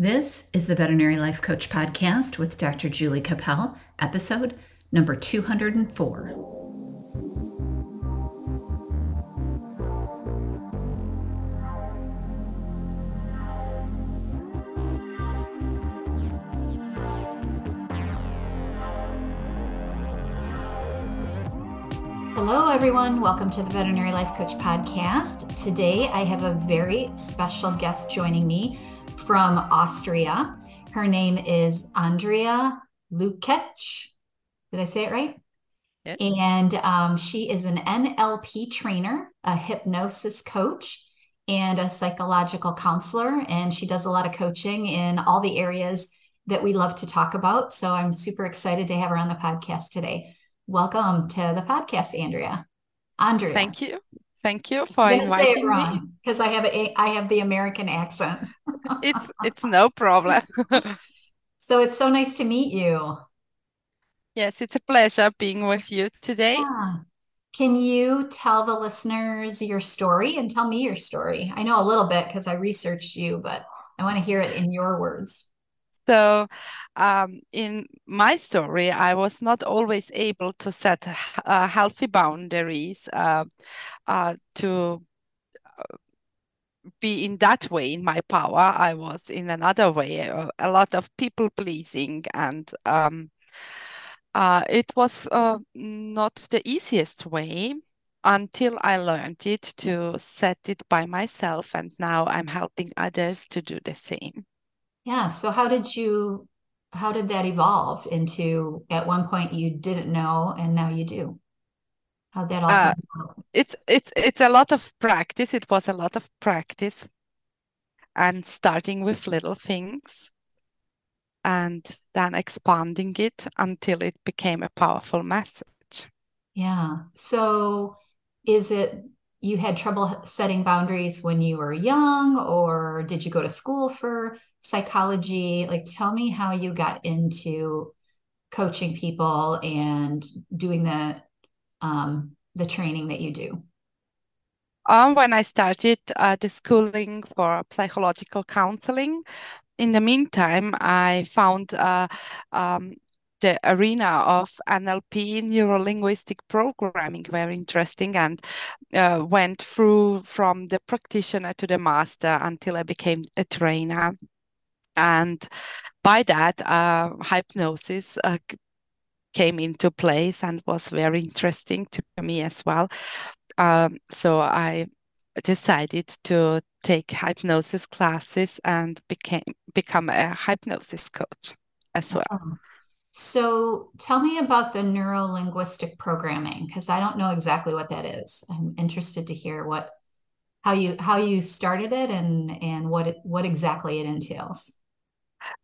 This is the Veterinary Life Coach Podcast with Dr. Julie Capel, episode number 204. Hello, everyone. Welcome to the Veterinary Life Coach Podcast. Today, I have a very special guest joining me from Austria. Her name is Andrea Lukac. Did I say it right? Yes. And um, she is an NLP trainer, a hypnosis coach, and a psychological counselor. And she does a lot of coaching in all the areas that we love to talk about. So I'm super excited to have her on the podcast today. Welcome to the podcast, Andrea. Andrea. Thank you. Thank you for inviting me. Because I have a I have the American accent. it's it's no problem. so it's so nice to meet you. Yes, it's a pleasure being with you today. Yeah. Can you tell the listeners your story and tell me your story? I know a little bit because I researched you, but I want to hear it in your words. So, um, in my story, I was not always able to set uh, healthy boundaries uh, uh, to uh, be in that way in my power. I was in another way, a, uh, lot of people pleasing, and um, uh, it was not the easiest way until I learned it to set it by myself, and now I'm helping others to do the same. Yeah. So how did you how did that evolve into at one point you didn't know and now you do? How that all uh, it's it's it's a lot of practice. It was a lot of practice and starting with little things and then expanding it until it became a powerful message. Yeah. So is it you had trouble setting boundaries when you were young or did you go to school for psychology? Like tell me how you got into coaching people and doing the um, the training that you do. Um, when i started uh, the schooling for psychological counseling in the meantime i found uh, um, the arena of NLP, neuro linguistic programming, very interesting, and uh, went through from the practitioner to the master until I became a trainer. And by that, uh, hypnosis uh, came into place and was very interesting to me as well. Um, so I decided to take hypnosis classes and became become a hypnosis coach as well. Oh. So tell me about the neuro linguistic programming because I don't know exactly what that is. I'm interested to hear what how you how you started it and and what it, what exactly it entails.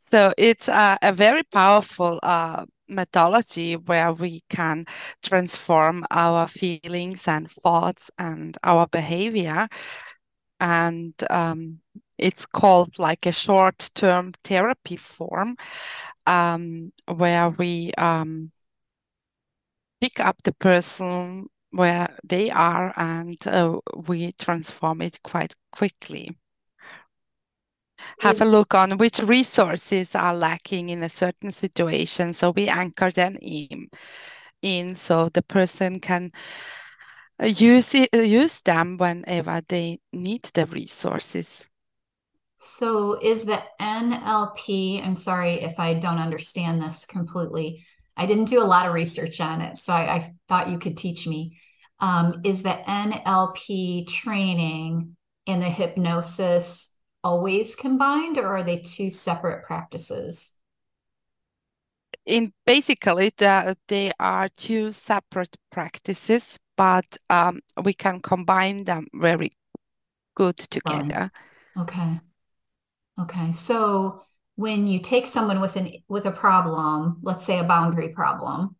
So it's a, a very powerful uh, methodology where we can transform our feelings and thoughts and our behavior, and um, it's called like a short-term therapy form um, where we um, pick up the person where they are and uh, we transform it quite quickly. Have a look on which resources are lacking in a certain situation. So we anchor them in, in so the person can use it, use them whenever they need the resources. So is the NLP, I'm sorry if I don't understand this completely. I didn't do a lot of research on it, so I, I thought you could teach me. Um, is the NLP training and the hypnosis always combined, or are they two separate practices? In basically, the, they are two separate practices, but um, we can combine them very good together. Okay. Okay. So when you take someone with an with a problem, let's say a boundary problem,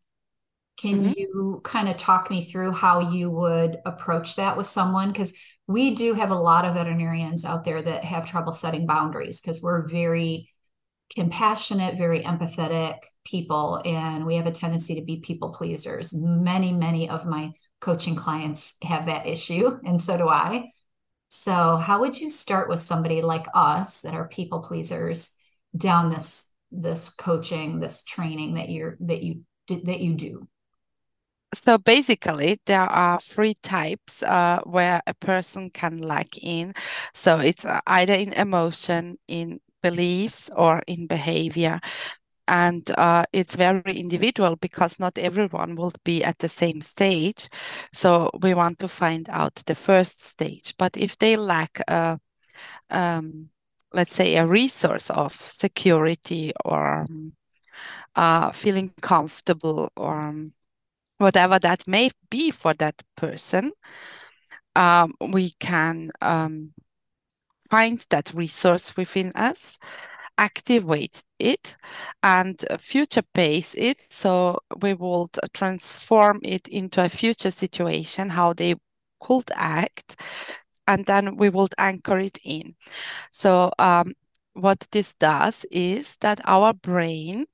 can mm-hmm. you kind of talk me through how you would approach that with someone? Because we do have a lot of veterinarians out there that have trouble setting boundaries because we're very compassionate, very empathetic people, and we have a tendency to be people pleasers. Many, many of my coaching clients have that issue, and so do I. So, how would you start with somebody like us that are people pleasers down this this coaching this training that you're that you that you do so basically there are three types uh, where a person can lack in so it's uh, either in emotion in beliefs or in behavior. And uh, it's very individual because not everyone will be at the same stage. So we want to find out the first stage. But if they lack a, um, let's say a resource of security or uh, feeling comfortable or whatever that may be for that person um, we can um, find that resource within us activate it and future pace it. So we will transform it into a future situation how they could act and then we will anchor it in. So um, what this does is that our brain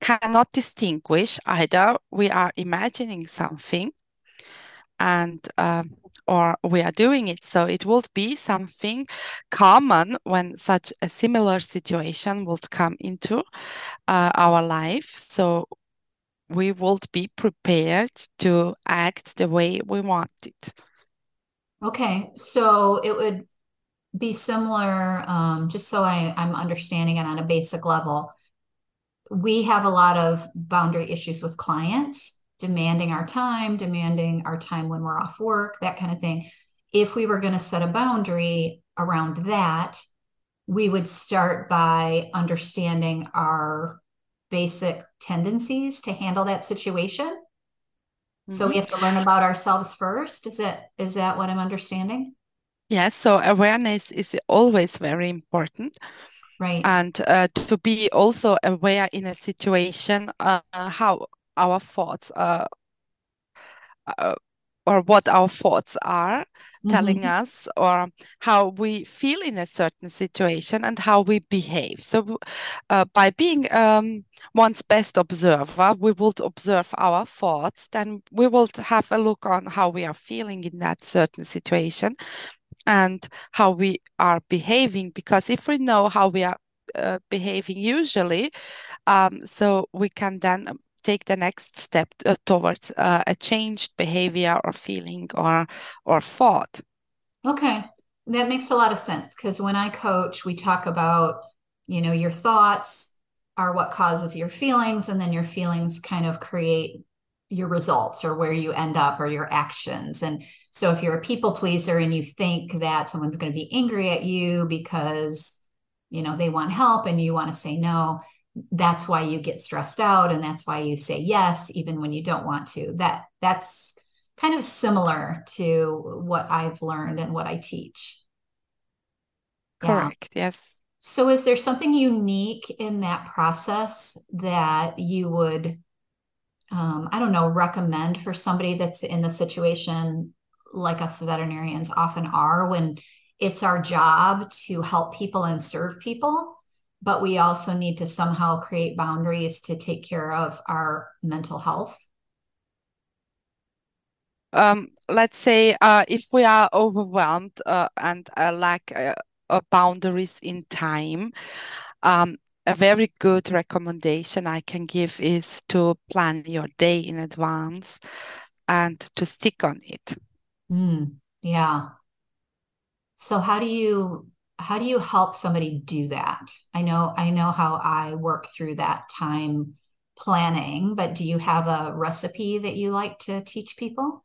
cannot distinguish either we are imagining something and um, or we are doing it. So it would be something common when such a similar situation would come into uh, our life. So we would be prepared to act the way we want it. Okay, so it would be similar, um, just so I, I'm understanding it on a basic level. We have a lot of boundary issues with clients demanding our time, demanding our time when we're off work, that kind of thing. If we were going to set a boundary around that, we would start by understanding our basic tendencies to handle that situation. Mm-hmm. So we mm-hmm. have to learn about ourselves first. Is it is that what I'm understanding? Yes, so awareness is always very important. Right. And uh, to be also aware in a situation uh, how our thoughts uh, uh, or what our thoughts are mm-hmm. telling us or how we feel in a certain situation and how we behave so uh, by being um, one's best observer we will observe our thoughts then we will have a look on how we are feeling in that certain situation and how we are behaving because if we know how we are uh, behaving usually um, so we can then take the next step uh, towards uh, a changed behavior or feeling or or thought. Okay. That makes a lot of sense because when i coach we talk about you know your thoughts are what causes your feelings and then your feelings kind of create your results or where you end up or your actions. And so if you're a people pleaser and you think that someone's going to be angry at you because you know they want help and you want to say no that's why you get stressed out and that's why you say yes even when you don't want to. That that's kind of similar to what i've learned and what i teach. Correct. Yeah. yes. So is there something unique in that process that you would um, i don't know recommend for somebody that's in the situation like us veterinarians often are when it's our job to help people and serve people but we also need to somehow create boundaries to take care of our mental health. Um, let's say uh, if we are overwhelmed uh, and uh, lack uh, boundaries in time um, a very good recommendation i can give is to plan your day in advance and to stick on it. Mm, yeah. So how do you how do you help somebody do that? I know i know how i work through that time planning but do you have a recipe that you like to teach people?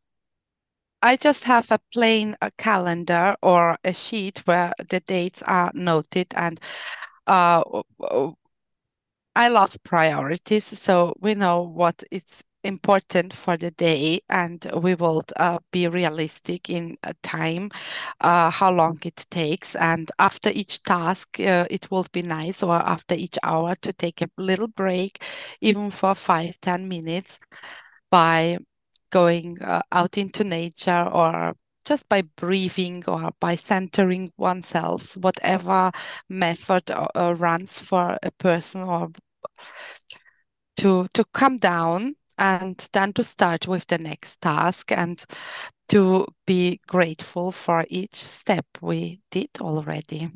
I just have a plain a calendar or a sheet where the dates are noted and uh, I love priorities, so we know what it's important for the day and we will uh, be realistic in time uh, how long it takes. And after each task uh, it will be nice or after each hour to take a little break even for five ten minutes by going uh, out into nature or just by breathing or by centering oneself whatever method uh, runs for a person or to to come down and then to start with the next task and to be grateful for each step we did already.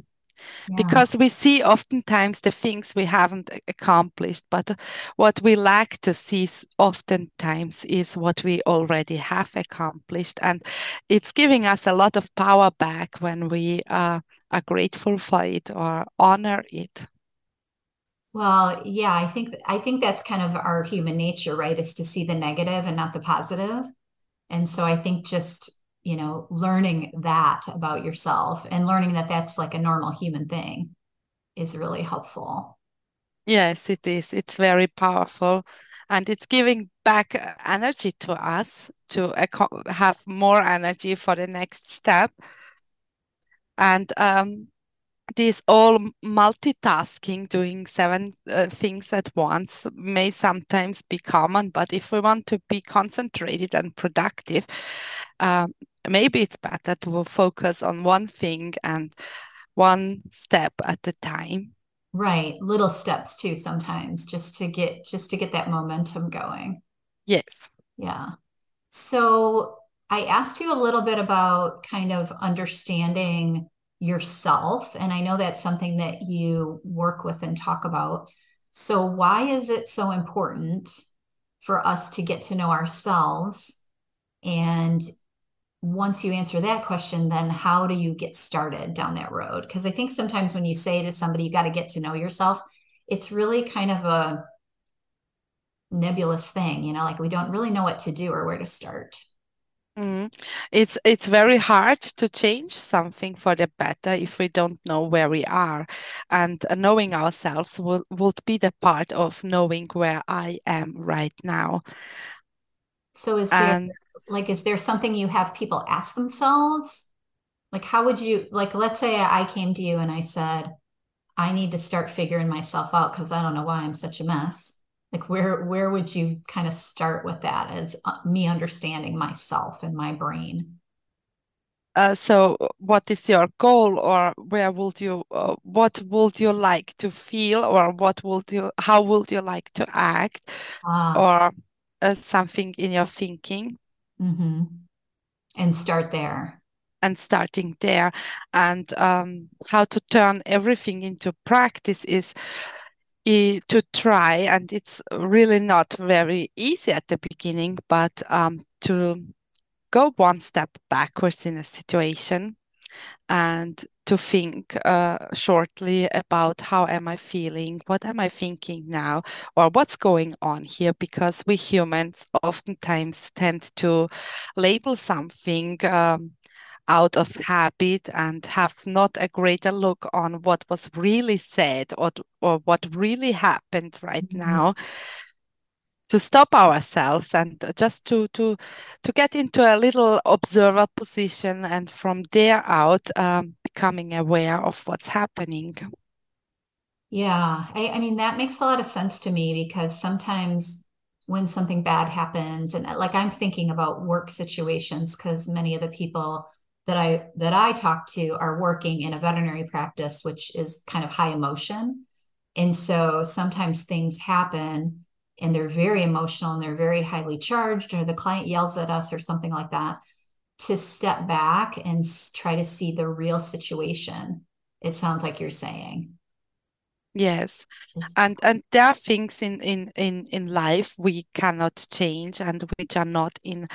yeah. because we see oftentimes the things we haven't accomplished but what we lack to see oftentimes is what we already have accomplished and it's giving us a lot of power back when we uh, are grateful for it or honor it well yeah i think i think that's kind of our human nature right is to see the negative and not the positive and so i think just you know, learning that about yourself and learning that that's like a normal human thing is really helpful. Yes, it is. It's very powerful and it's giving back uh, energy to us to have more energy for the next step. And um, this all multitasking, doing seven uh, things at once, may sometimes be common. But if we want to be concentrated and productive, um, maybe it's better to focus on one thing and one step at a time. Right. Little steps too sometimes just to get just to get that momentum going. Yes. Yeah. So i asked you a little bit about kind of understanding yourself and i know that's something that you work with and talk about so why is it so important for us to get to know ourselves and once you answer that question, then how do you get started down that road? Because I think sometimes when you say to somebody, you got to get to know yourself, it's really kind of a nebulous thing, you know, like we don't really know what to do or where to start. Mm. It's it's very hard to change something for the better if we don't know where we are, and knowing ourselves will would be the part of knowing where I am right now. So is and, there like is there something you have people ask themselves like how would you like let's say i came to you and i said i need to start figuring myself out because i don't know why i'm such a mess like where where would you kind of start with that as uh, me understanding myself and my brain uh, so what is your goal or where would you uh, what would you like to feel or what would you how would you like to act uh, or uh, something in your thinking Mm-hmm. And start there. And starting there. And um, how to turn everything into practice is to try, and it's really not very easy at the beginning, but um, to go one step backwards in a situation and to think uh, shortly about how am I feeling, what am I thinking now, or what's going on here, because we humans oftentimes tend to label something um, out of habit and have not a greater look on what was really said or, or what really happened right mm-hmm. now to stop ourselves and just to to to get into a little observer position and from there out um, becoming aware of what's happening yeah I, I mean that makes a lot of sense to me because sometimes when something bad happens and like i'm thinking about work situations because many of the people that i that i talk to are working in a veterinary practice which is kind of high emotion. And so sometimes things happen and they're very emotional and they're very highly charged or the client yells at us or something like that to step back and try to see the real situation it sounds like you're saying yes and and there are things in in in in life we cannot change and which are not in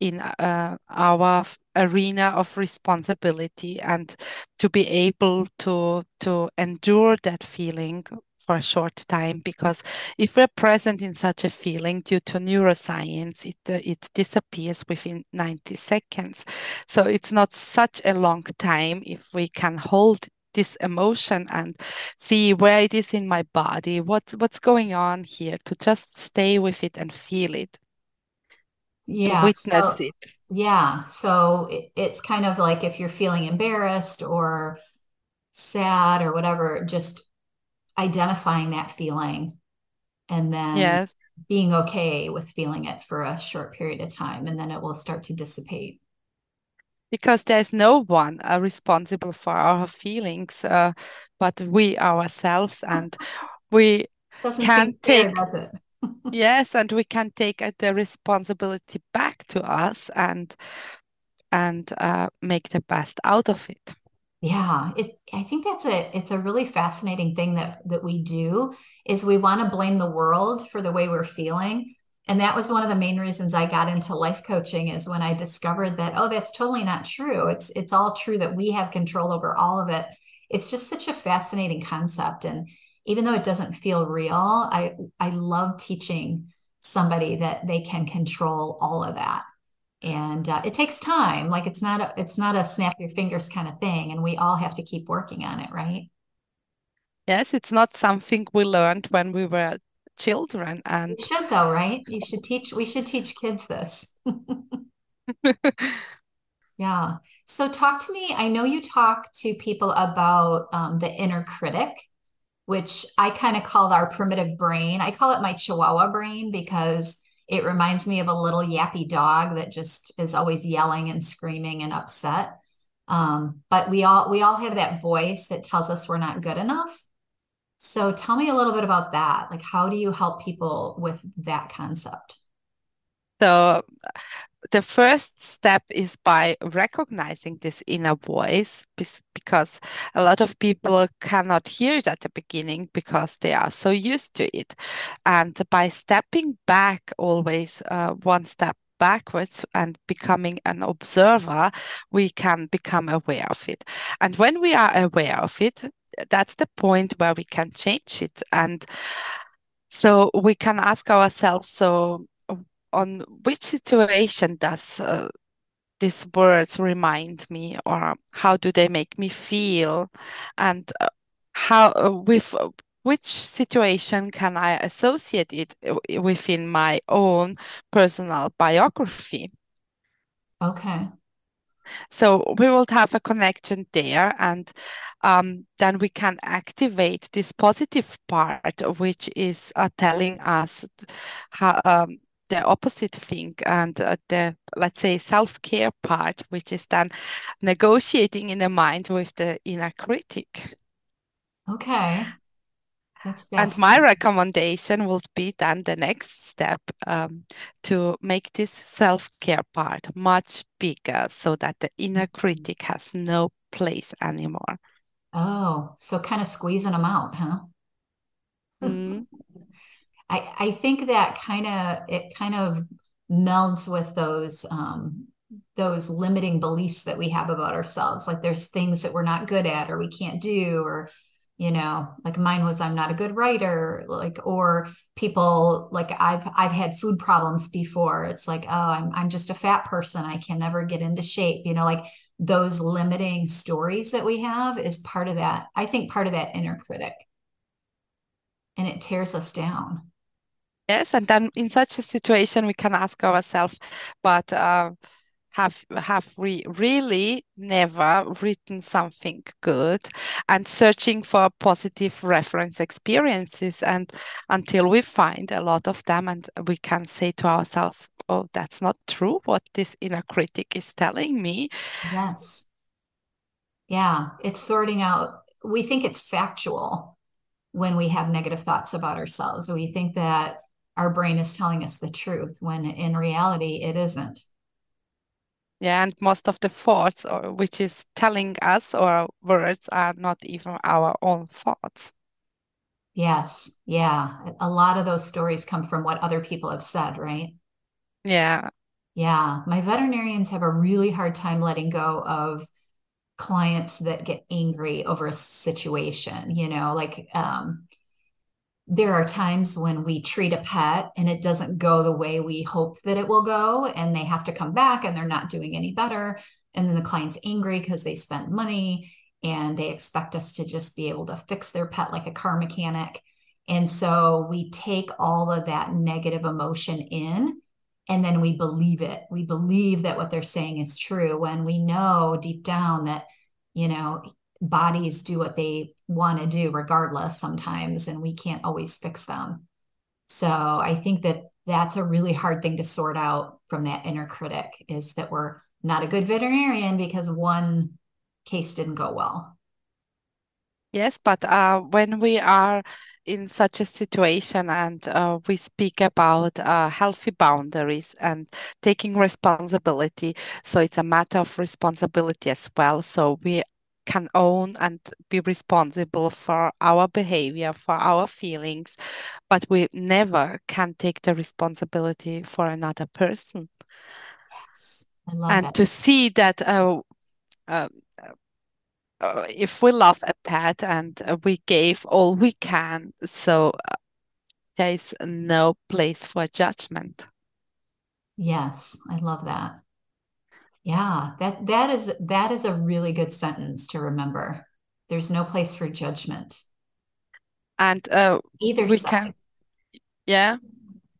in uh, our arena of responsibility and to be able to to endure that feeling for a short time because if we're present in such a feeling due to neuroscience, it, uh, it disappears within 90 seconds. So it's not such a long time if we can hold this emotion and see where it is in my body, what, what's going on here, to just stay with it and feel it. Yeah. witness so, it. Yeah. So it, it's kind of like if you're feeling embarrassed or sad or whatever, just identifying that feeling and then yes. being okay with feeling it for a short period of time and then it will start to dissipate because there's no one uh, responsible for our feelings uh, but we ourselves and we Doesn't can take fair, yes and we can take uh, the responsibility back to us and and uh, make the best out of it Yeah, it I think that's a it's a really fascinating thing that that we do is we want to blame the world for the way we're feeling. And that was one of the main reasons I got into life coaching is when I discovered that oh that's totally not true. It's it's all true that we have control over all of it. It's just such a fascinating concept. And even though it doesn't feel real, I I love teaching somebody that they can control all of that. And uh, it takes time. Like it's not a it's not a snap your fingers kind of thing. And we all have to keep working on it right? Yes it's not something we learned when we were children and you should though right you should teach we should teach kids this yeah so talk to me i know you talk to people about um, the inner critic which i kind of call our primitive brain i call it my chihuahua brain because it reminds me of a little yappy dog that just is always yelling and screaming and upset. Um, but we all we all have that voice that tells us we're not good enough. So tell me a little bit about that. Like how do you help people with that concept? So the first step is by recognizing this inner voice because a lot of people cannot hear it at the beginning because they are so used to it. And by stepping back always uh, one step backwards and becoming an observer, we can become aware of it. And when we are aware of it, that's the point where we can change it. And so we can ask ourselves, so on which situation does uh, these words remind me or how do they make me feel and uh, how uh, with uh, which situation can I associate it uh, within my own personal biography? Okay. So we will have a connection there, and um, then we can activate this positive part, which is uh, telling us how, um, the opposite thing and uh, the let's say self-care part which is then negotiating in the mind with the inner critic. Okay and my recommendation would be then the next step um, to make this self-care part much bigger so that the inner mm-hmm. critic has no place anymore oh so kind of squeezing them out huh mm. I, I think that kind of it kind of melds with those um, those limiting beliefs that we have about ourselves. Like there's things that we're not good at or we can't do, or you know, like mine was I'm not a good writer, like or people like I've I've had food problems before. It's like, oh, I'm I'm just a fat person. I can never get into shape. You know, like those limiting stories that we have is part of that. I think part of that inner critic. And it tears us down. Yes, and then in such a situation, we can ask ourselves, but uh, have have we really never written something good and searching for positive reference experiences and until we find a lot of them and we can say to ourselves oh that's not true. What this inner critic is telling me. Yes. Yeah it's sorting out we think it's factual when we have negative thoughts about ourselves. We think that our brain is telling us the truth when in reality it isn't yeah and most of the thoughts or which is telling us or words are not even our own thoughts yes yeah. A lot of those stories come from what other people have said right? Yeah. Yeah. My veterinarians have a really hard time letting go of clients that get angry over a situation you know like um there are times when we treat a pet and it doesn't go the way we hope that it will go and they have to come back and they're not doing any better. And then the client's angry because they spent money and they expect us to just be able to fix their pet like a car mechanic. And so we take all of that negative emotion in and then we believe it. We believe that what they're saying is true when we know deep down that you know bodies do what they want to do regardless sometimes and we can't always fix them. So i think that that's a really hard thing to sort out from that inner critic is that we're not a good veterinarian because one case didn't go well. Yes but uh, when we are in such a situation and uh, we speak about uh, healthy boundaries and taking responsibility so it's a matter of responsibility as well. So we can own and be responsible for our behavior, for our feelings, but we never can take the responsibility for another person. Yes, I love and to see that uh, uh, uh, if we love a pet and uh, we gave all we can, so uh, there is no place for judgment. Yes, I love that. Yeah, that that is that is a really good sentence to remember. There's no place for judgment. And uh, either we side. Can, yeah,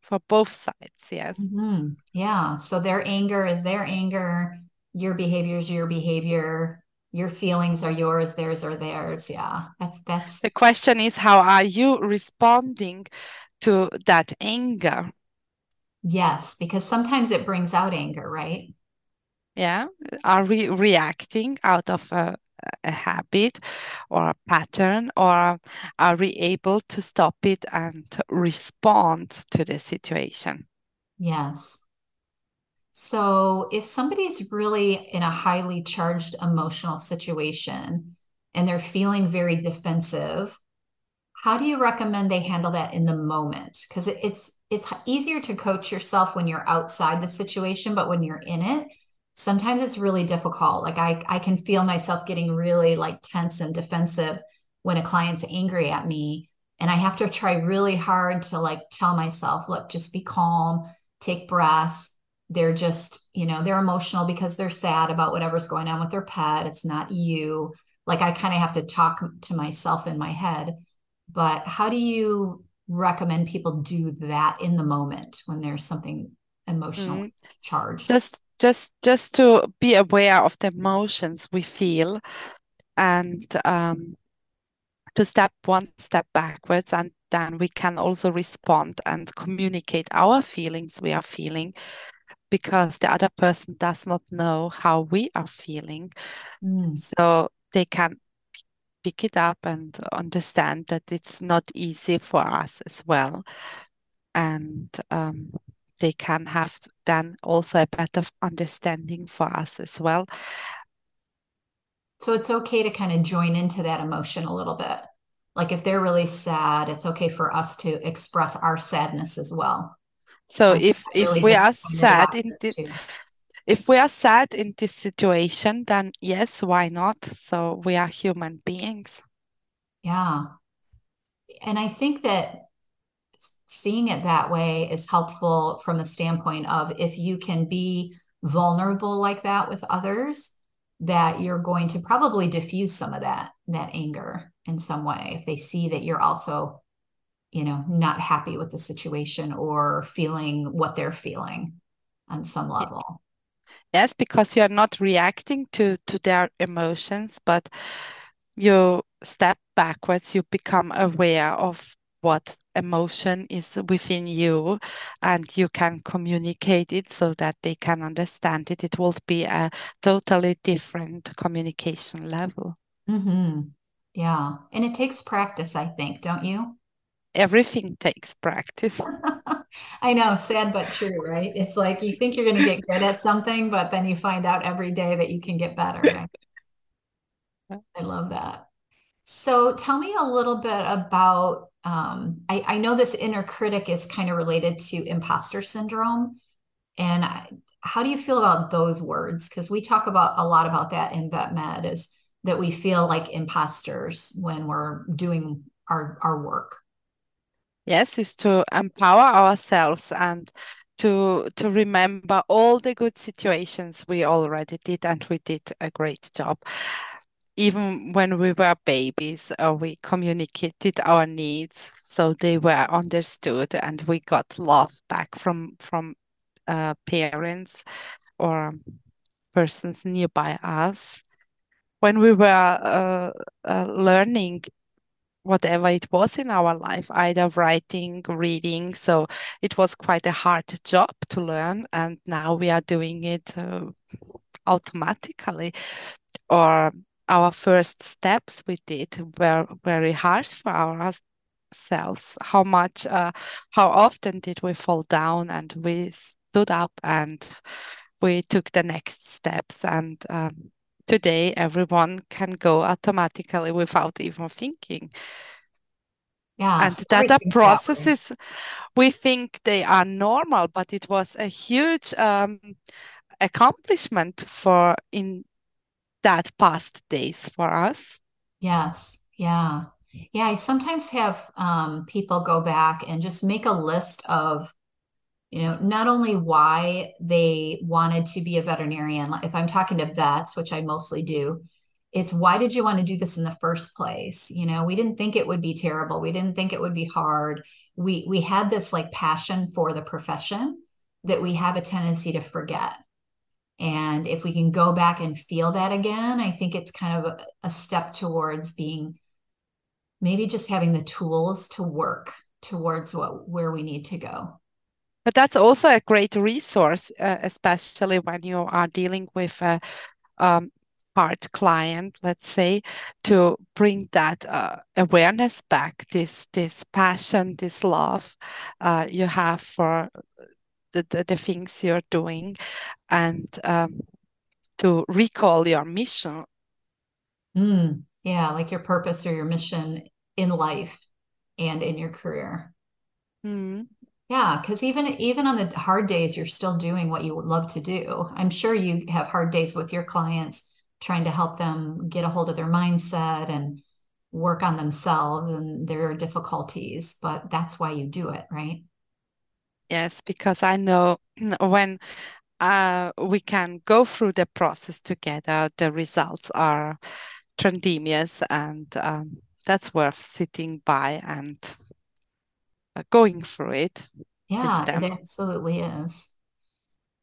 for both sides. Yes. Mm-hmm. Yeah. So their anger is their anger. Your behavior is your behavior. Your feelings are yours. Theirs are theirs. Yeah. That's that's. The question is, how are you responding to that anger? Yes, because sometimes it brings out anger, right? Yeah. Are we reacting out of a, a habit or a pattern, or are we able to stop it and respond to the situation? Yes. So if somebody's really in a highly charged emotional situation and they're feeling very defensive, how do you recommend they handle that in the moment because it's it's easier to coach yourself when you're outside the situation but when you're in it sometimes it's really difficult. Like i i can feel myself getting really like tense and defensive when a client's angry at me and i have to try really hard to like tell myself look just be calm take breaths. They're just you know they're emotional because they're sad about whatever's going on with their pet. It's not you. Like i kind of have to talk to myself in my head. But how do you recommend people do that in the moment when there's something emotionally mm. charged? Just just just to be aware of the emotions we feel and um, to step one step backwards and then we can also respond and communicate our feelings we are feeling because the other person does not know how we are feeling mm. so they can pick it up and understand that it's not easy for us as well. And um, they can have then also a better understanding for us as well. So it's okay to kind of join into that emotion a little bit. Like if they're really sad, it's okay for us to express our sadness as well. So if if really we are sad in this, if we are sad in this situation, then yes, why not? So we are human beings. Yeah. And I think that seeing it that way is helpful from the standpoint of if you can be vulnerable like that with others, that you're going to probably diffuse some of that that anger in some way. If they see that you're also you know not happy with the situation or feeling what they're feeling on some level. Yes because you're not reacting to to their emotions but you step backwards you become aware of what emotion is within you and you can communicate it so that they can understand it it will be a totally different communication level mm-hmm. yeah and it takes practice i think don't you everything takes practice I know, sad but true, right? It's like you think you're going to get good at something, but then you find out every day that you can get better. Right? I love that. So tell me a little bit about. Um, I, I know this inner critic is kind of related to imposter syndrome, and I, how do you feel about those words? Because we talk about a lot about that in vet med is that we feel like imposters when we're doing our our work. Yes is to empower ourselves and to to remember all the good situations we already did and we did a great job even when we were babies uh, we communicated our needs so they were understood and we got love back from from uh, parents or persons nearby us when we were uh, uh learning whatever it was in our life, either writing, reading. So it was quite a hard job to learn. And now we are doing it uh, automatically. Or our first steps we did were very harsh for ourselves. How much, uh, how often did we fall down and we stood up and we took the next steps and um, today everyone can go automatically without even thinking. Yeah. And that the processes we think they are normal, but it was a huge um, accomplishment for in that past days for us. Yes. Yeah. Yeah. I sometimes have um, people go back and just make a list of you know not only why they wanted to be a veterinarian if i'm talking to vets which i mostly do it's why did you want to do this in the first place you know we didn't think it would be terrible we didn't think it would be hard we we had this like passion for the profession that we have a tendency to forget and if we can go back and feel that again i think it's kind of a, a step towards being maybe just having the tools to work towards what where we need to go. But that's also a great resource, uh, especially when you are dealing with a um, hard client, let's say, to bring that uh, awareness back, this this passion, this love uh, you have for the, the, the, things you're doing, and um, to recall your mission. Mm, yeah, like your purpose or your mission in life and in your career. Mm. Yeah, because even even on the hard days, you're still doing what you would love to do. I'm sure you have hard days with your clients, trying to help them get a hold of their mindset and work on themselves, and their difficulties, but that's why you do it, right? Yes, because I know when uh, we can go through the process together, the results are tremendous, and um, that's worth sitting by and uh, going through it. Yeah, it absolutely is.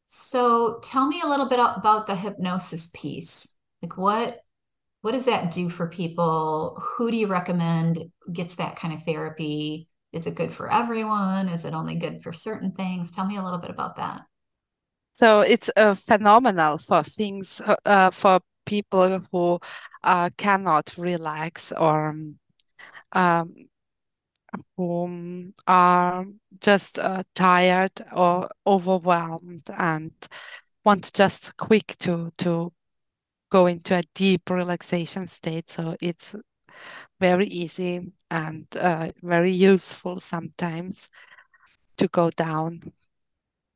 So tell me a little bit about the hypnosis piece. Like what what does that do for people? Who do you recommend gets that kind of therapy? Is it good for everyone? Is it only good for certain things? Tell me a little bit about that. So it's uh, phenomenal for things uh for people who uh, cannot relax or um, who are just uh, tired or overwhelmed and want just quick to to go into a deep relaxation state. So it's very easy and uh, very useful sometimes to go down.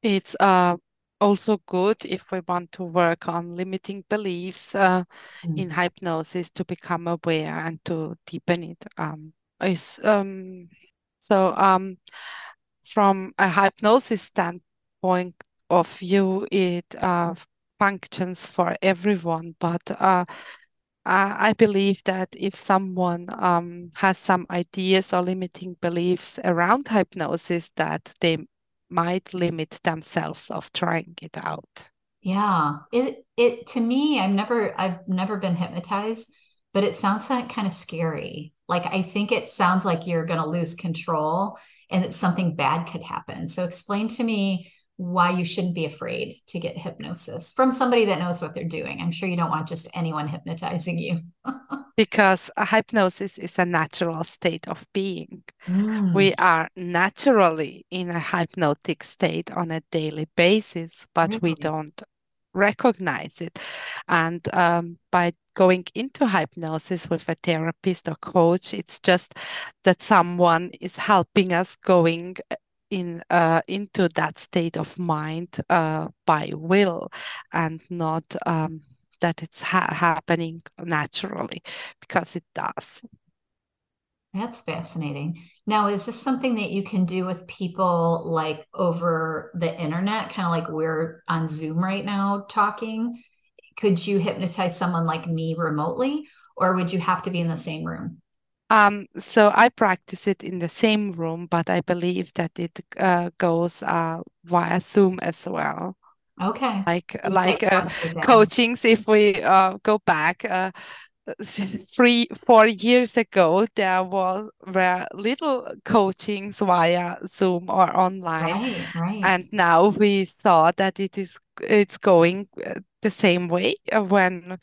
It's uh, also good if we want to work on limiting beliefs uh, mm. in hypnosis to become aware and to deepen it. Um, is um, so um, from a hypnosis standpoint of view, it uh, functions for everyone, but uh, I believe that if someone um, has some ideas or limiting beliefs around hypnosis, that they might limit themselves of trying it out. Yeah, it it to me, I've never I've never been hypnotized, but it sounds like kind of scary. Like I think it sounds like you're going to lose control and that something bad could happen. So explain to me why you shouldn't be afraid to get hypnosis from somebody that knows what they're doing. I'm sure you don't want just anyone hypnotizing you. because a hypnosis is a natural state of being. Mm. We are naturally in a hypnotic state on a daily basis, but really? we don't recognize it. And um, by going into hypnosis with a therapist or coach, it's just that someone is helping us going in uh, into that state of mind uh, by will and not um, that it's ha- happening naturally because it does. That's fascinating. Now, is this something that you can do with people like over the internet, kind of like we're on Zoom right now talking? Could you hypnotize someone like me remotely, or would you have to be in the same room? Um, so I practice it in the same room, but I believe that it uh, goes uh, via Zoom as well. Okay. Like like uh, coachings, if we uh, go back, uh, three four years ago there was were little coachings via zoom or online right, right. and now we saw that it is it's going uh, the same way when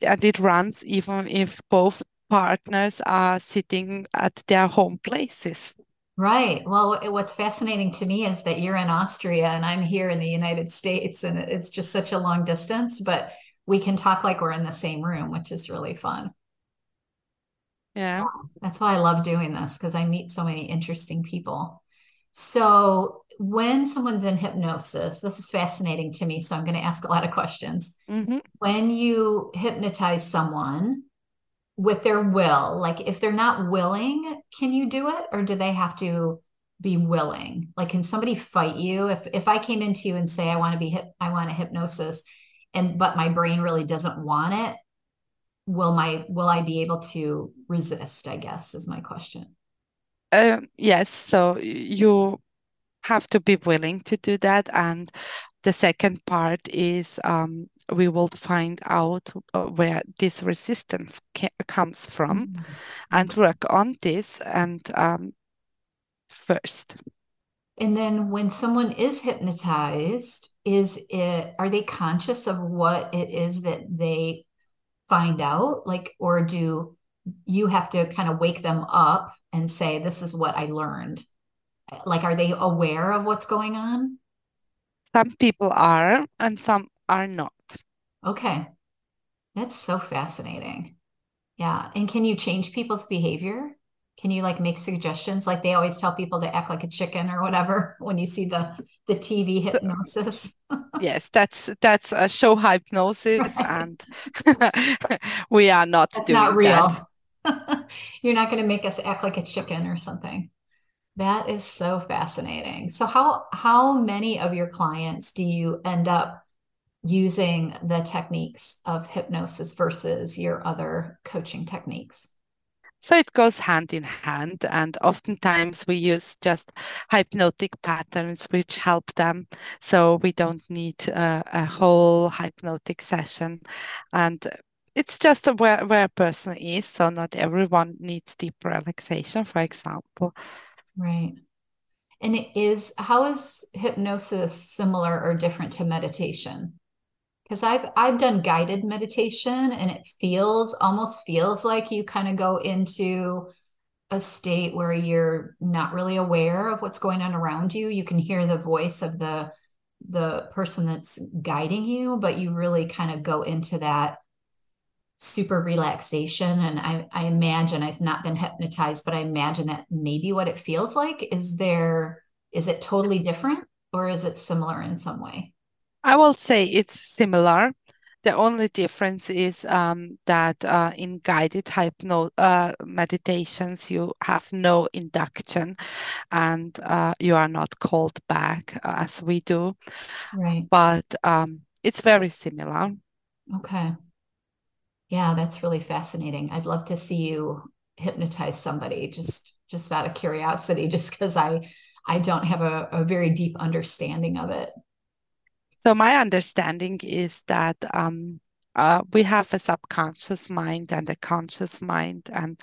and it runs even if both partners are sitting at their home places Right. Well, what's fascinating to me is that you're in Austria and I'm here in the United States, and it's just such a long distance. But we can talk like we're in the same room, which is really fun. Yeah. That's why I love doing this because I meet so many interesting people. So, when someone's in hypnosis, this is fascinating to me. So, I'm going to ask a lot of questions. Mm-hmm. When you hypnotize someone with their will, like if they're not willing, can you do it or do they have to be willing? Like, can somebody fight you? If if I came into you and say I want to be hip, I want a hypnosis, and but my brain really doesn't want it, will my will I be able to resist? I guess is my question. Um, yes, so you have to be willing to do that, and the second part is um, we will find out uh, where this resistance comes from, mm-hmm. and work on this and um, first. And then when someone is hypnotized, is it are they conscious of what it is that they find out? Like, or do you have to kind of wake them up and say, This is what I learned? Like, are they aware of what's going on? Some people are, and some are not. Okay. That's so fascinating. Yeah. And can you change people's behavior? can you like make suggestions like they always tell people to act like a chicken or whatever when you see the the tv hypnosis so, yes that's that's a show hypnosis right. and we are not that's doing not real you're not going to make us act like a chicken or something that is so fascinating so how how many of your clients do you end up using the techniques of hypnosis versus your other coaching techniques so it goes hand in hand, and oftentimes we use just hypnotic patterns which help them. So we don't need uh, a whole hypnotic session. And it's just where, where a person is. So not everyone needs deep relaxation, for example. Right. And it is, how is hypnosis similar or different to meditation? Because I've I've done guided meditation and it feels almost feels like you kind of go into a state where you're not really aware of what's going on around you. You can hear the voice of the the person that's guiding you, but you really kind of go into that super relaxation. And I, I imagine I've not been hypnotized, but I imagine that maybe what it feels like is there, is it totally different or is it similar in some way? I will say it's similar. The only difference is um, that uh, in guided hypno uh, meditations, you have no induction and uh, you are not called back uh, as we do. Right. But um, it's very similar. Okay. Yeah, that's really fascinating. I'd love to see you hypnotize somebody just just out of curiosity, just because I I don't have a, a very deep understanding of it. So my understanding is that um, uh, we have a subconscious mind and a conscious mind, and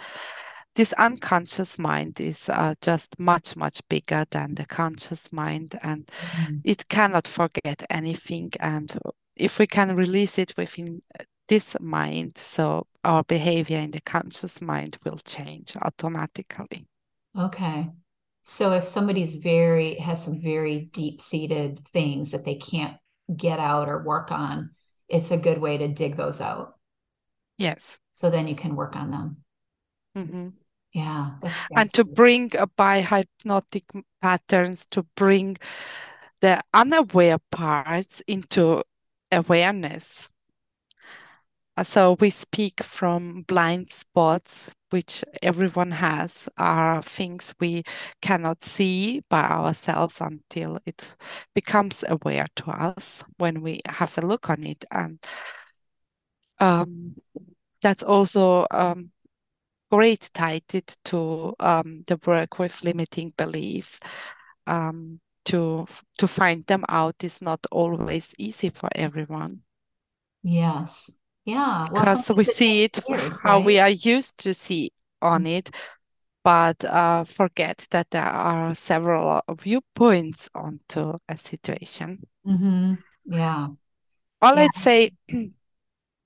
this unconscious mind is uh, just much much bigger than the conscious mind, and mm-hmm. it cannot forget anything. And if we can release it within this mind, so our behavior in the conscious mind will change automatically. Okay. So if somebody's very has some very deep seated things that they can't get out or work on, it's a good way to dig those out. Yes. So then you can work on them. Mm-hmm. Yeah. and to bring uh, by hypnotic patterns to bring the unaware parts into awareness. So we speak from blind spots which everyone has are things we cannot see by ourselves until it becomes aware to us when we have a look on it. And um, that's also um, great tied to um, the work with limiting beliefs. Um, to to find them out is not always easy for everyone. Yes yeah. Well, because we see it years, how right? we are used to see on it, but uh, forget that there are several viewpoints onto a situation. Mm-hmm. Yeah. Or yeah. let's say,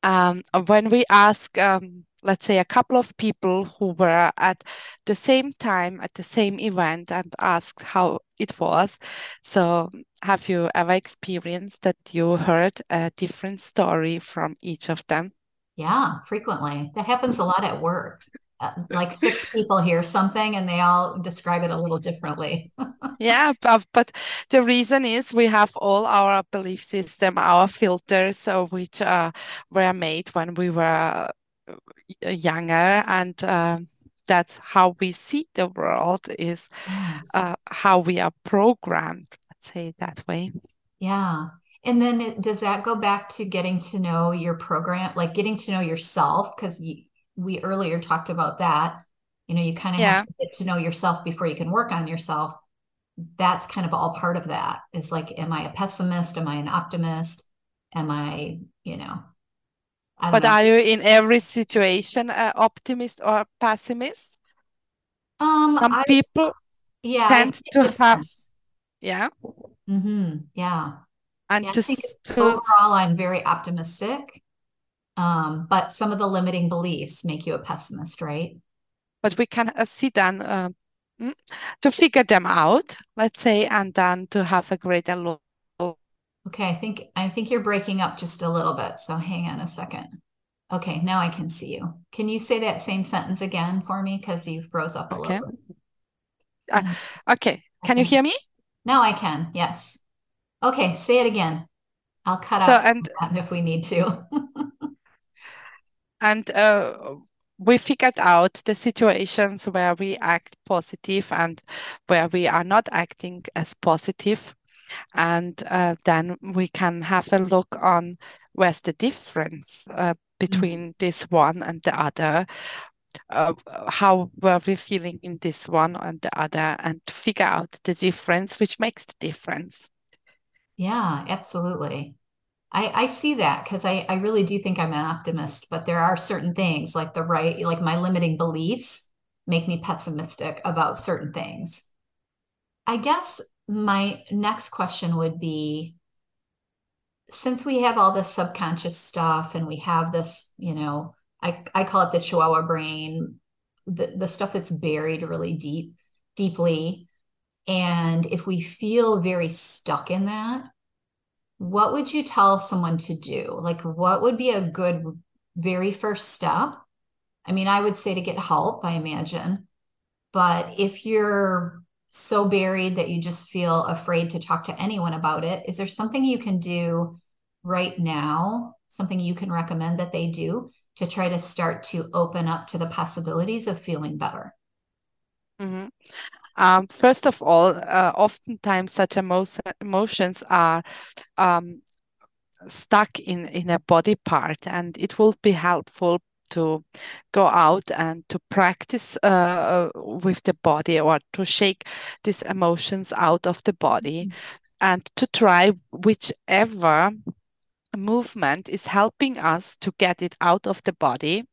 um, when we ask um, let's say, a couple of people who were at the same time at the same event and asked how it was. So, have you ever experienced that you heard a different story from each of them? Yeah, frequently. That happens a lot at work. Uh, like six people hear something and they all describe it a little differently. yeah, but, but the reason is we have all our belief system, our filters, which uh, were made when we were younger, and uh, that's how we see the world. Is yes. Uh, how we are programmed. Let's say that way. Yeah. And then it, does that go back to getting to know your program, like getting to know yourself? Because we earlier talked about that. You know, you kind of yeah. have to get to know yourself before you can work on yourself. That's kind of all part of that. Is like, am I a pessimist? Am I an optimist? Am I, you know? But know. are you in every situation uh, optimist or pessimist? Um, some I, people yeah tend to have yeah mm-hmm. yeah and yeah, to, to overall i'm very optimistic um, but some of the limiting beliefs make you a pessimist, right? But we can uh, sit down uh, mm, to figure them out, let's say, and then to have a greater look. Okay, I think I think you're breaking up just a little bit. So hang on a second. Okay, now I can see you. Can you say that same sentence again for me? Because you froze up a okay. little bit. Uh, okay, can you hear me? Now I can. Yes. Okay, say it again. I'll cut so, out and, if we need to. and uh, we figured out the situations where we act positive and where we are not acting as positive and uh, then we can have a look on where's the difference uh, between mm. this one and the other uh, how were we feeling in this one and the other and to figure out the difference which makes the difference yeah absolutely I, I see that because I, I really do think I'm an optimist, but there are certain things like the right, like my limiting beliefs make me pessimistic about certain things. I guess my next question would be since we have all this subconscious stuff and we have this, you know, I, I call it the chihuahua brain, the, the stuff that's buried really deep, deeply. And if we feel very stuck in that, what would you tell someone to do? Like, what would be a good very first step? I mean, I would say to get help, I imagine. But if you're so buried that you just feel afraid to talk to anyone about it, is there something you can do right now? Something you can recommend that they do to try to start to open up to the possibilities of feeling better? Mm-hmm. Um, first of all, uh, oftentimes such emo emotions are um, stuck in, in a body part, and it will be helpful to go out and to practice uh, with the body or to shake these emotions out of the body mm -hmm. and to try whichever movement is helping us to get it out of the body.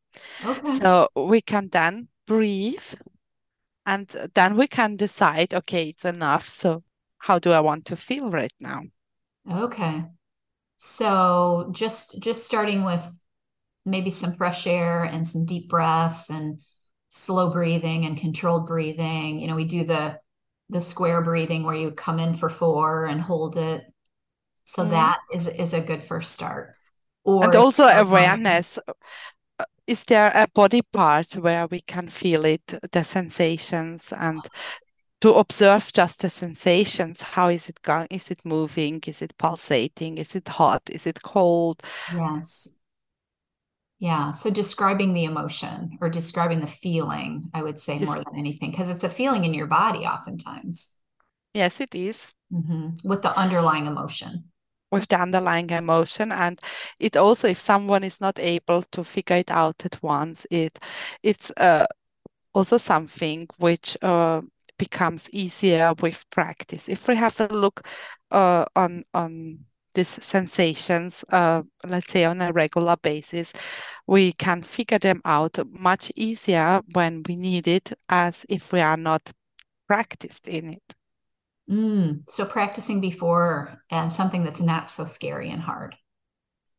Okay. So we can then breathe and then we can decide okay it's enough so how do i want to feel right now okay so just just starting with maybe some fresh air and some deep breaths and slow breathing and controlled breathing you know we do the the square breathing where you come in for four and hold it so mm. that is is a good first start or and also awareness is there a body part where we can feel it, the sensations, and to observe just the sensations? How is it going? Is it moving? Is it pulsating? Is it hot? Is it cold? Yes. Yeah. So describing the emotion or describing the feeling, I would say more than anything, because it's a feeling in your body oftentimes. Yes, it is. Mm-hmm. With the underlying emotion with the underlying emotion and it also if someone is not able to figure it out at once it it's uh, also something which uh, becomes easier with practice if we have a look uh, on on these sensations uh, let's say on a regular basis we can figure them out much easier when we need it as if we are not practiced in it Mm, so practicing before and something that's not so scary and hard.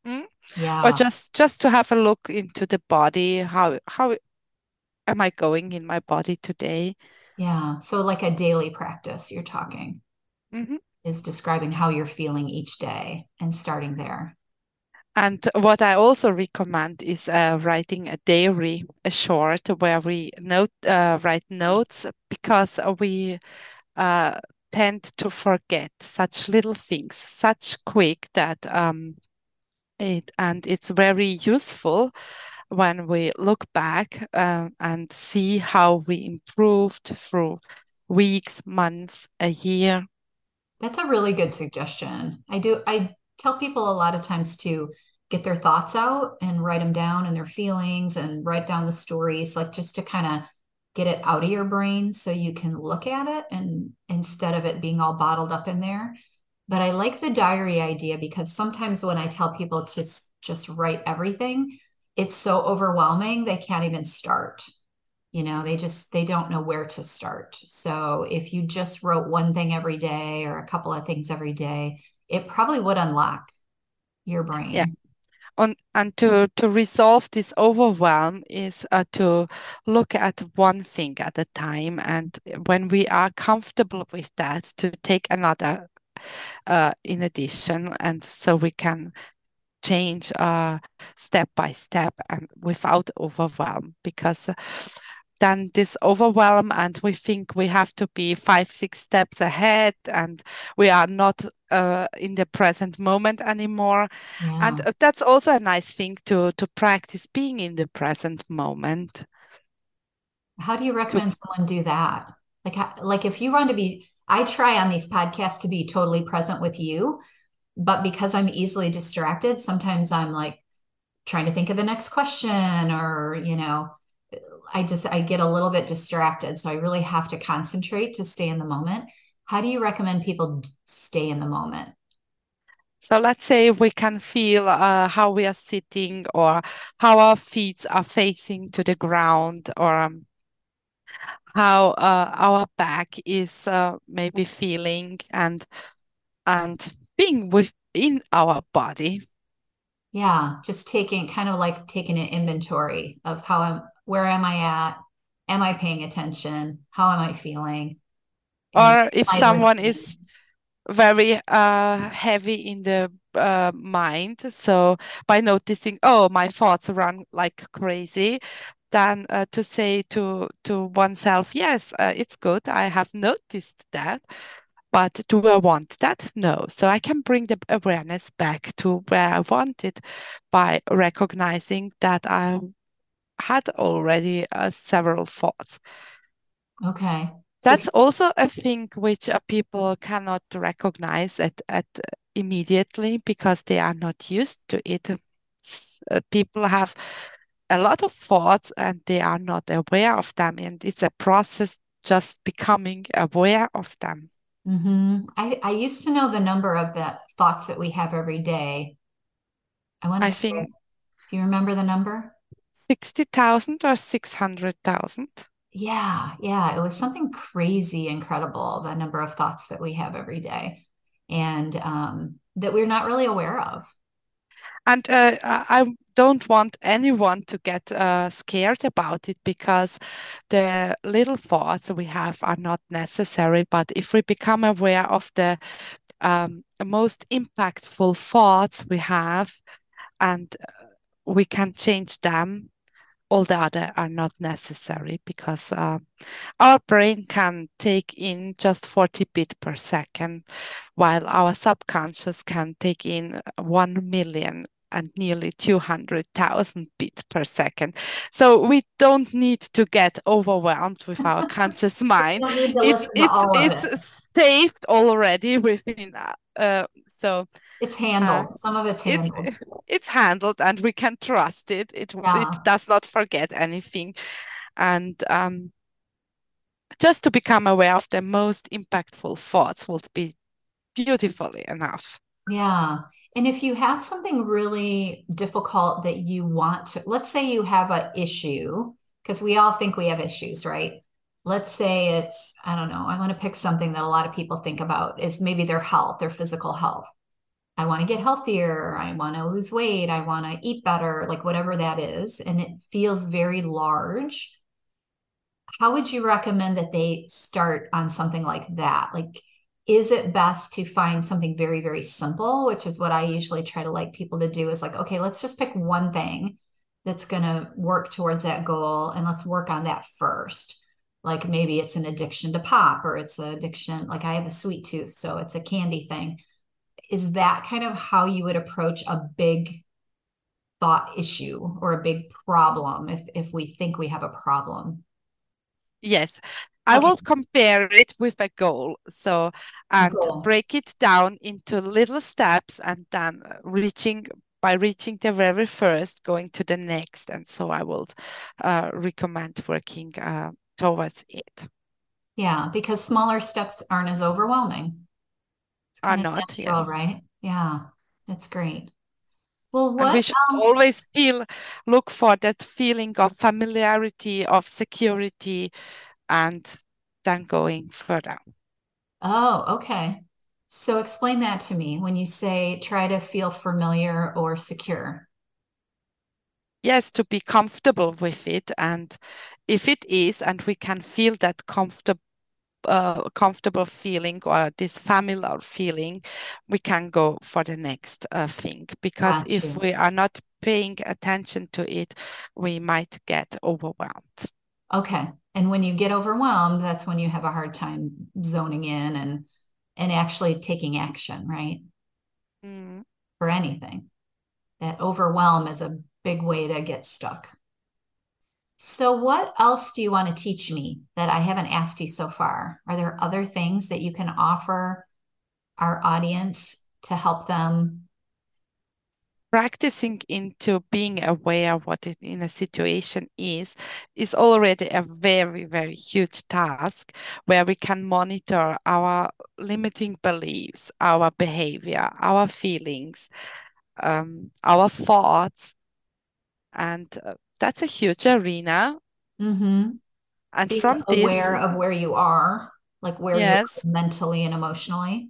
Mm. Yeah. Or just just to have a look into the body, how how am I going in my body today? Yeah. So like a daily practice you're talking mm-hmm. Is describing how you're feeling each day and starting there. And what I also recommend is uh, writing a diary, a short, where we note uh, write notes because we uh, tend to forget such little things, such quick that um, it and it's very useful when we look back uh, and see how we improved through weeks, months, a year. That's a really good suggestion. I do. I tell people a lot of times to get their thoughts out and write them down and their feelings and write down the stories, like just to kind of get it out of your brain so you can look at it and instead of it being all bottled up in there. But I like the diary idea because sometimes when I tell people to just write everything, it's so overwhelming they can't even start. You know, they just they don't know where to start. So if you just wrote one thing every day or a couple of things every day, it probably would unlock your brain. Yeah on and to to resolve this overwhelm is uh, to look at one thing at a time and when we are comfortable with that to take another uh, in addition and so we can change uh, step by step and without overwhelm because then this overwhelm and we think we have to be five six steps ahead and we are not uh, in the present moment anymore. Yeah. and uh, that's also a nice thing to to practice being in the present moment. How do you recommend to, someone do that? Like like if you want to be i try on these podcasts to be totally present with you but because i'm easily distracted sometimes i'm like trying to think of the next question or you know I just I get a little bit distracted. So I really have to concentrate to stay in the moment. How do you recommend people stay in the moment? So let's say we can feel uh, how we are sitting or how our feet are facing to the ground or um, how uh, our back is uh, maybe feeling and and being within our body. Yeah, just taking kind of like taking an inventory of how I'm where am I at? Am I paying attention? How am I feeling? And or if someone is very uh, heavy in the uh, mind, so by noticing, oh, my thoughts run like crazy, then uh, to say to to oneself, yes, uh, it's good. I have noticed that. But do I want that? No. So I can bring the awareness back to where I want it by recognizing that I had already uh, several thoughts. Okay. That's also a thing which uh, people cannot recognize at, at immediately because they are not used to it. Uh, people have a lot of thoughts and they are not aware of them, and it's a process just becoming aware of them. Mm-hmm. I, I used to know the number of the thoughts that we have every day. I want to I say, think, do you remember the number? 60,000 or 600,000? Yeah, yeah. It was something crazy incredible, the number of thoughts that we have every day and um, that we're not really aware of. And uh, I don't want anyone to get uh, scared about it because the little thoughts we have are not necessary. But if we become aware of the um, most impactful thoughts we have and uh, we can change them all the other are not necessary because uh, our brain can take in just 40 bit per second while our subconscious can take in 1 million and nearly 200,000 bits per second. So we don't need to get overwhelmed with our conscious mind. it's it's, it's it. saved already within uh, so it's handled. Uh, Some of it's handled. It's, it's, handled, and we can trust it. It yeah. it does not forget anything, and um, just to become aware of the most impactful thoughts would be beautifully enough. Yeah. And if you have something really difficult that you want to, let's say you have an issue, because we all think we have issues, right? Let's say it's, I don't know, I want to pick something that a lot of people think about is maybe their health, their physical health I want to get healthier, I want to lose weight, I want to eat better, like whatever that is, and it feels very large, how would you recommend that they start on something like that? Like, is it best to find something very, very simple, which is what I usually try to like people to do is like, okay, let's just pick one thing that's going to work towards that goal and let's work on that first. Like maybe it's an addiction to pop or it's an addiction like i have a sweet tooth so it's a candy thing is that kind of how you would approach a big thought issue or a big problem if if we think we have a problem yes I okay. will compare it with a goal. So, and goal. break it down into little steps and then reaching by reaching the very first, going to the next. And so I will uh, recommend working uh, towards it. Yeah, because smaller steps aren't as overwhelming. It's are not yes. right? Yeah, that's great. Well, what and we should else? always feel look for that feeling of familiarity, of security, and then going further. Oh, okay. So explain that to me when you say try to feel familiar or secure yes to be comfortable with it and if it is and we can feel that comfortable uh, comfortable feeling or this familiar feeling, we can go for the next uh, thing. Because if we are not paying attention to it, we might get overwhelmed. Okay. And when you get overwhelmed, that's when you have a hard time zoning in and and actually taking action, right? Mm. For anything. That overwhelm is a big way to get stuck. So, what else do you want to teach me that I haven't asked you so far? Are there other things that you can offer our audience to help them? Practicing into being aware what it in a situation is is already a very, very huge task where we can monitor our limiting beliefs, our behavior, our feelings, um, our thoughts, and uh, that's a huge arena. Mm-hmm. And Being from aware this, of where you are, like where yes, you are mentally and emotionally,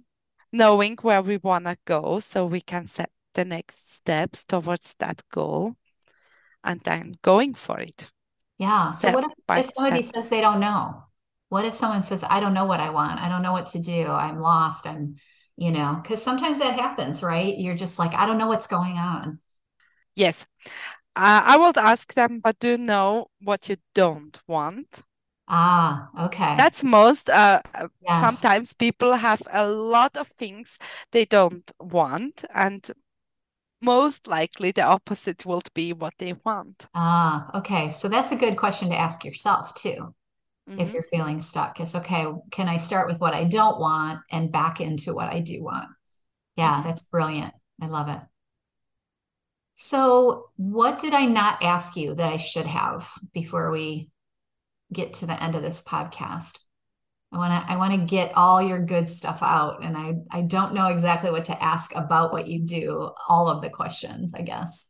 knowing where we want to go, so we can set the next steps towards that goal, and then going for it. Yeah. So what if, if somebody step. says they don't know? What if someone says, "I don't know what I want. I don't know what to do. I'm lost. I'm," you know, because sometimes that happens, right? You're just like, "I don't know what's going on." Yes. Uh, I would ask them, but do you know what you don't want? Ah, okay. That's most. Uh, uh, yes. Sometimes people have a lot of things they don't want, and most likely the opposite will be what they want. Ah, okay. So that's a good question to ask yourself too. Mm-hmm. If you're feeling stuck, it's okay. Can I start with what I don't want and back into what I do want? Yeah, mm-hmm. that's brilliant. I love it. So, what did I not ask you that I should have before we get to the end of this podcast? I want to I want to get all your good stuff out and I I don't know exactly what to ask about what you do, all of the questions, I guess.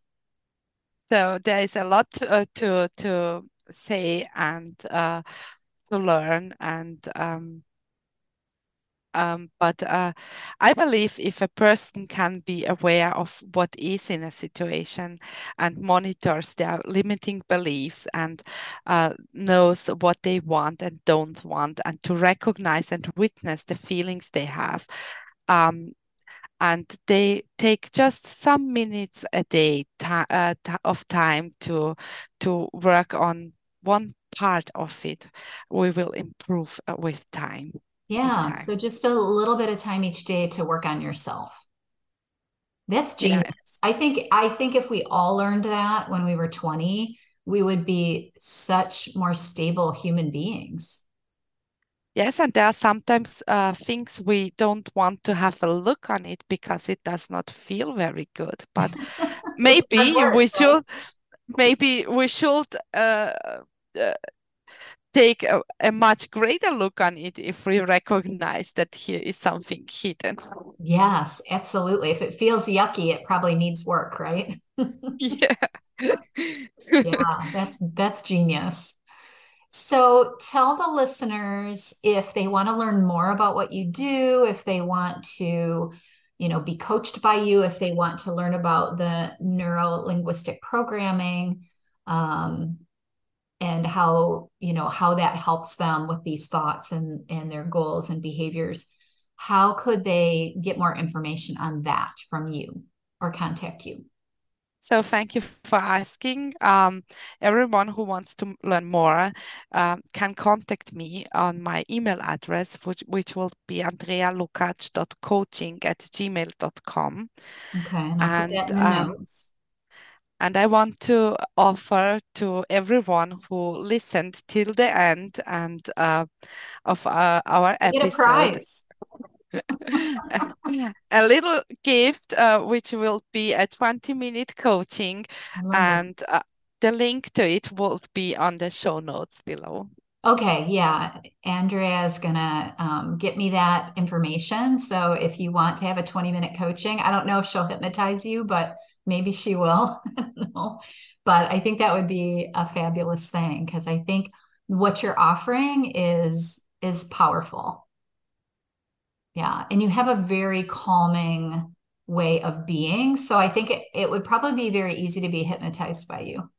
So, there is a lot to uh, to, to say and uh, to learn and um, um, but uh, I believe if a person can be aware of what is in a situation and monitors their limiting beliefs and uh, knows what they want and don't want, and to recognize and witness the feelings they have. Um, and they take just some minutes a day uh, of time to to work on one part of it we will improve uh, with time yeah. So just a little bit of time each day to work on yourself. That's genius. Yeah. I think I think if we all learned that when we were 20, we would be such more stable human beings. Yes, and there are sometimes uh, things we don't want to have a look on it because it does not feel very good. But maybe we should, maybe we should uh, uh, take a, a, much greater look on it if we recognize that here is something hidden. Yes, absolutely. If it feels yucky, it probably needs work, right? yeah. yeah, that's that's genius. So tell the listeners if they want to learn more about what you do, if they want to you know, be coached by you if they want to learn about the neuro linguistic programming um, and how, you know, how that helps them with these thoughts and, and their goals and behaviors, how could they get more information on that from you or contact you? So thank you for asking. Um, everyone who wants to learn more um, can contact me on my email address, which, which will be andrealukacs.coaching at gmail.com. Okay, and and, put that in the um, notes. And I want to offer to everyone who listened till the end and uh, of uh, our episode. Get a prize. a little gift, uh, which will be a 20 minute coaching, and uh, the link to it will be on the show notes below. Okay, yeah. Andrea is going to um, get me that information. So if you want to have a 20 minute coaching, I don't know if she'll hypnotize you, but maybe she will. no. But I think that would be a fabulous thing because I think what you're offering is is powerful yeah. And you have a very calming way of being. So I think it, it would probably be very easy to be hypnotized by you.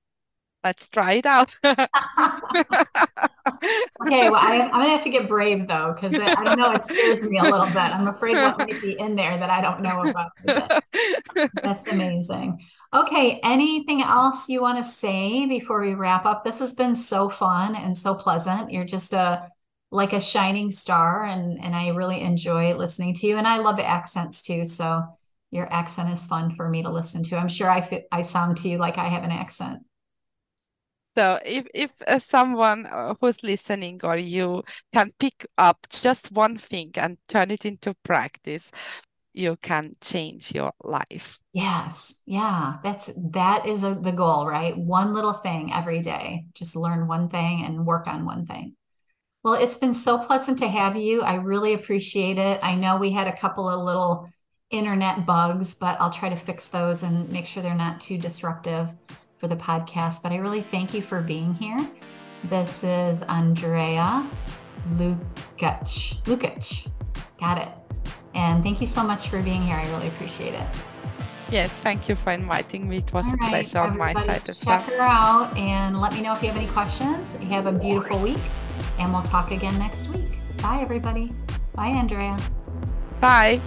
Let's try it out. okay. Well, I, am to have to get brave though, because I don't know. It scares me a little bit. I'm afraid what might be in there that I don't know about. That's amazing. Okay. Anything else you want to say before we wrap up? This has been so fun and so pleasant. You're just a like a shining star and and I really enjoy listening to you and I love accents too so your accent is fun for me to listen to. I'm sure I I sound to you like I have an accent. So if if uh, someone uh, who's listening or you can pick up just one thing and turn it into practice, you can change your life. Yes. Yeah. That's that is a, the goal, right? One little thing every day. Just learn one thing and work on one thing. Well, it's been so pleasant to have you. I really appreciate it. I know we had a couple of little internet bugs, but I'll try to fix those and make sure they're not too disruptive for the podcast. But I really thank you for being here. This is Andrea Lukac. Lukac. Got it. And thank you so much for being here. I really appreciate it. Yes, thank you for inviting me. It was All a right, pleasure on my side as well. Check her out and let me know if you have any questions. Have a beautiful week, and we'll talk again next week. Bye, everybody. Bye, Andrea. Bye.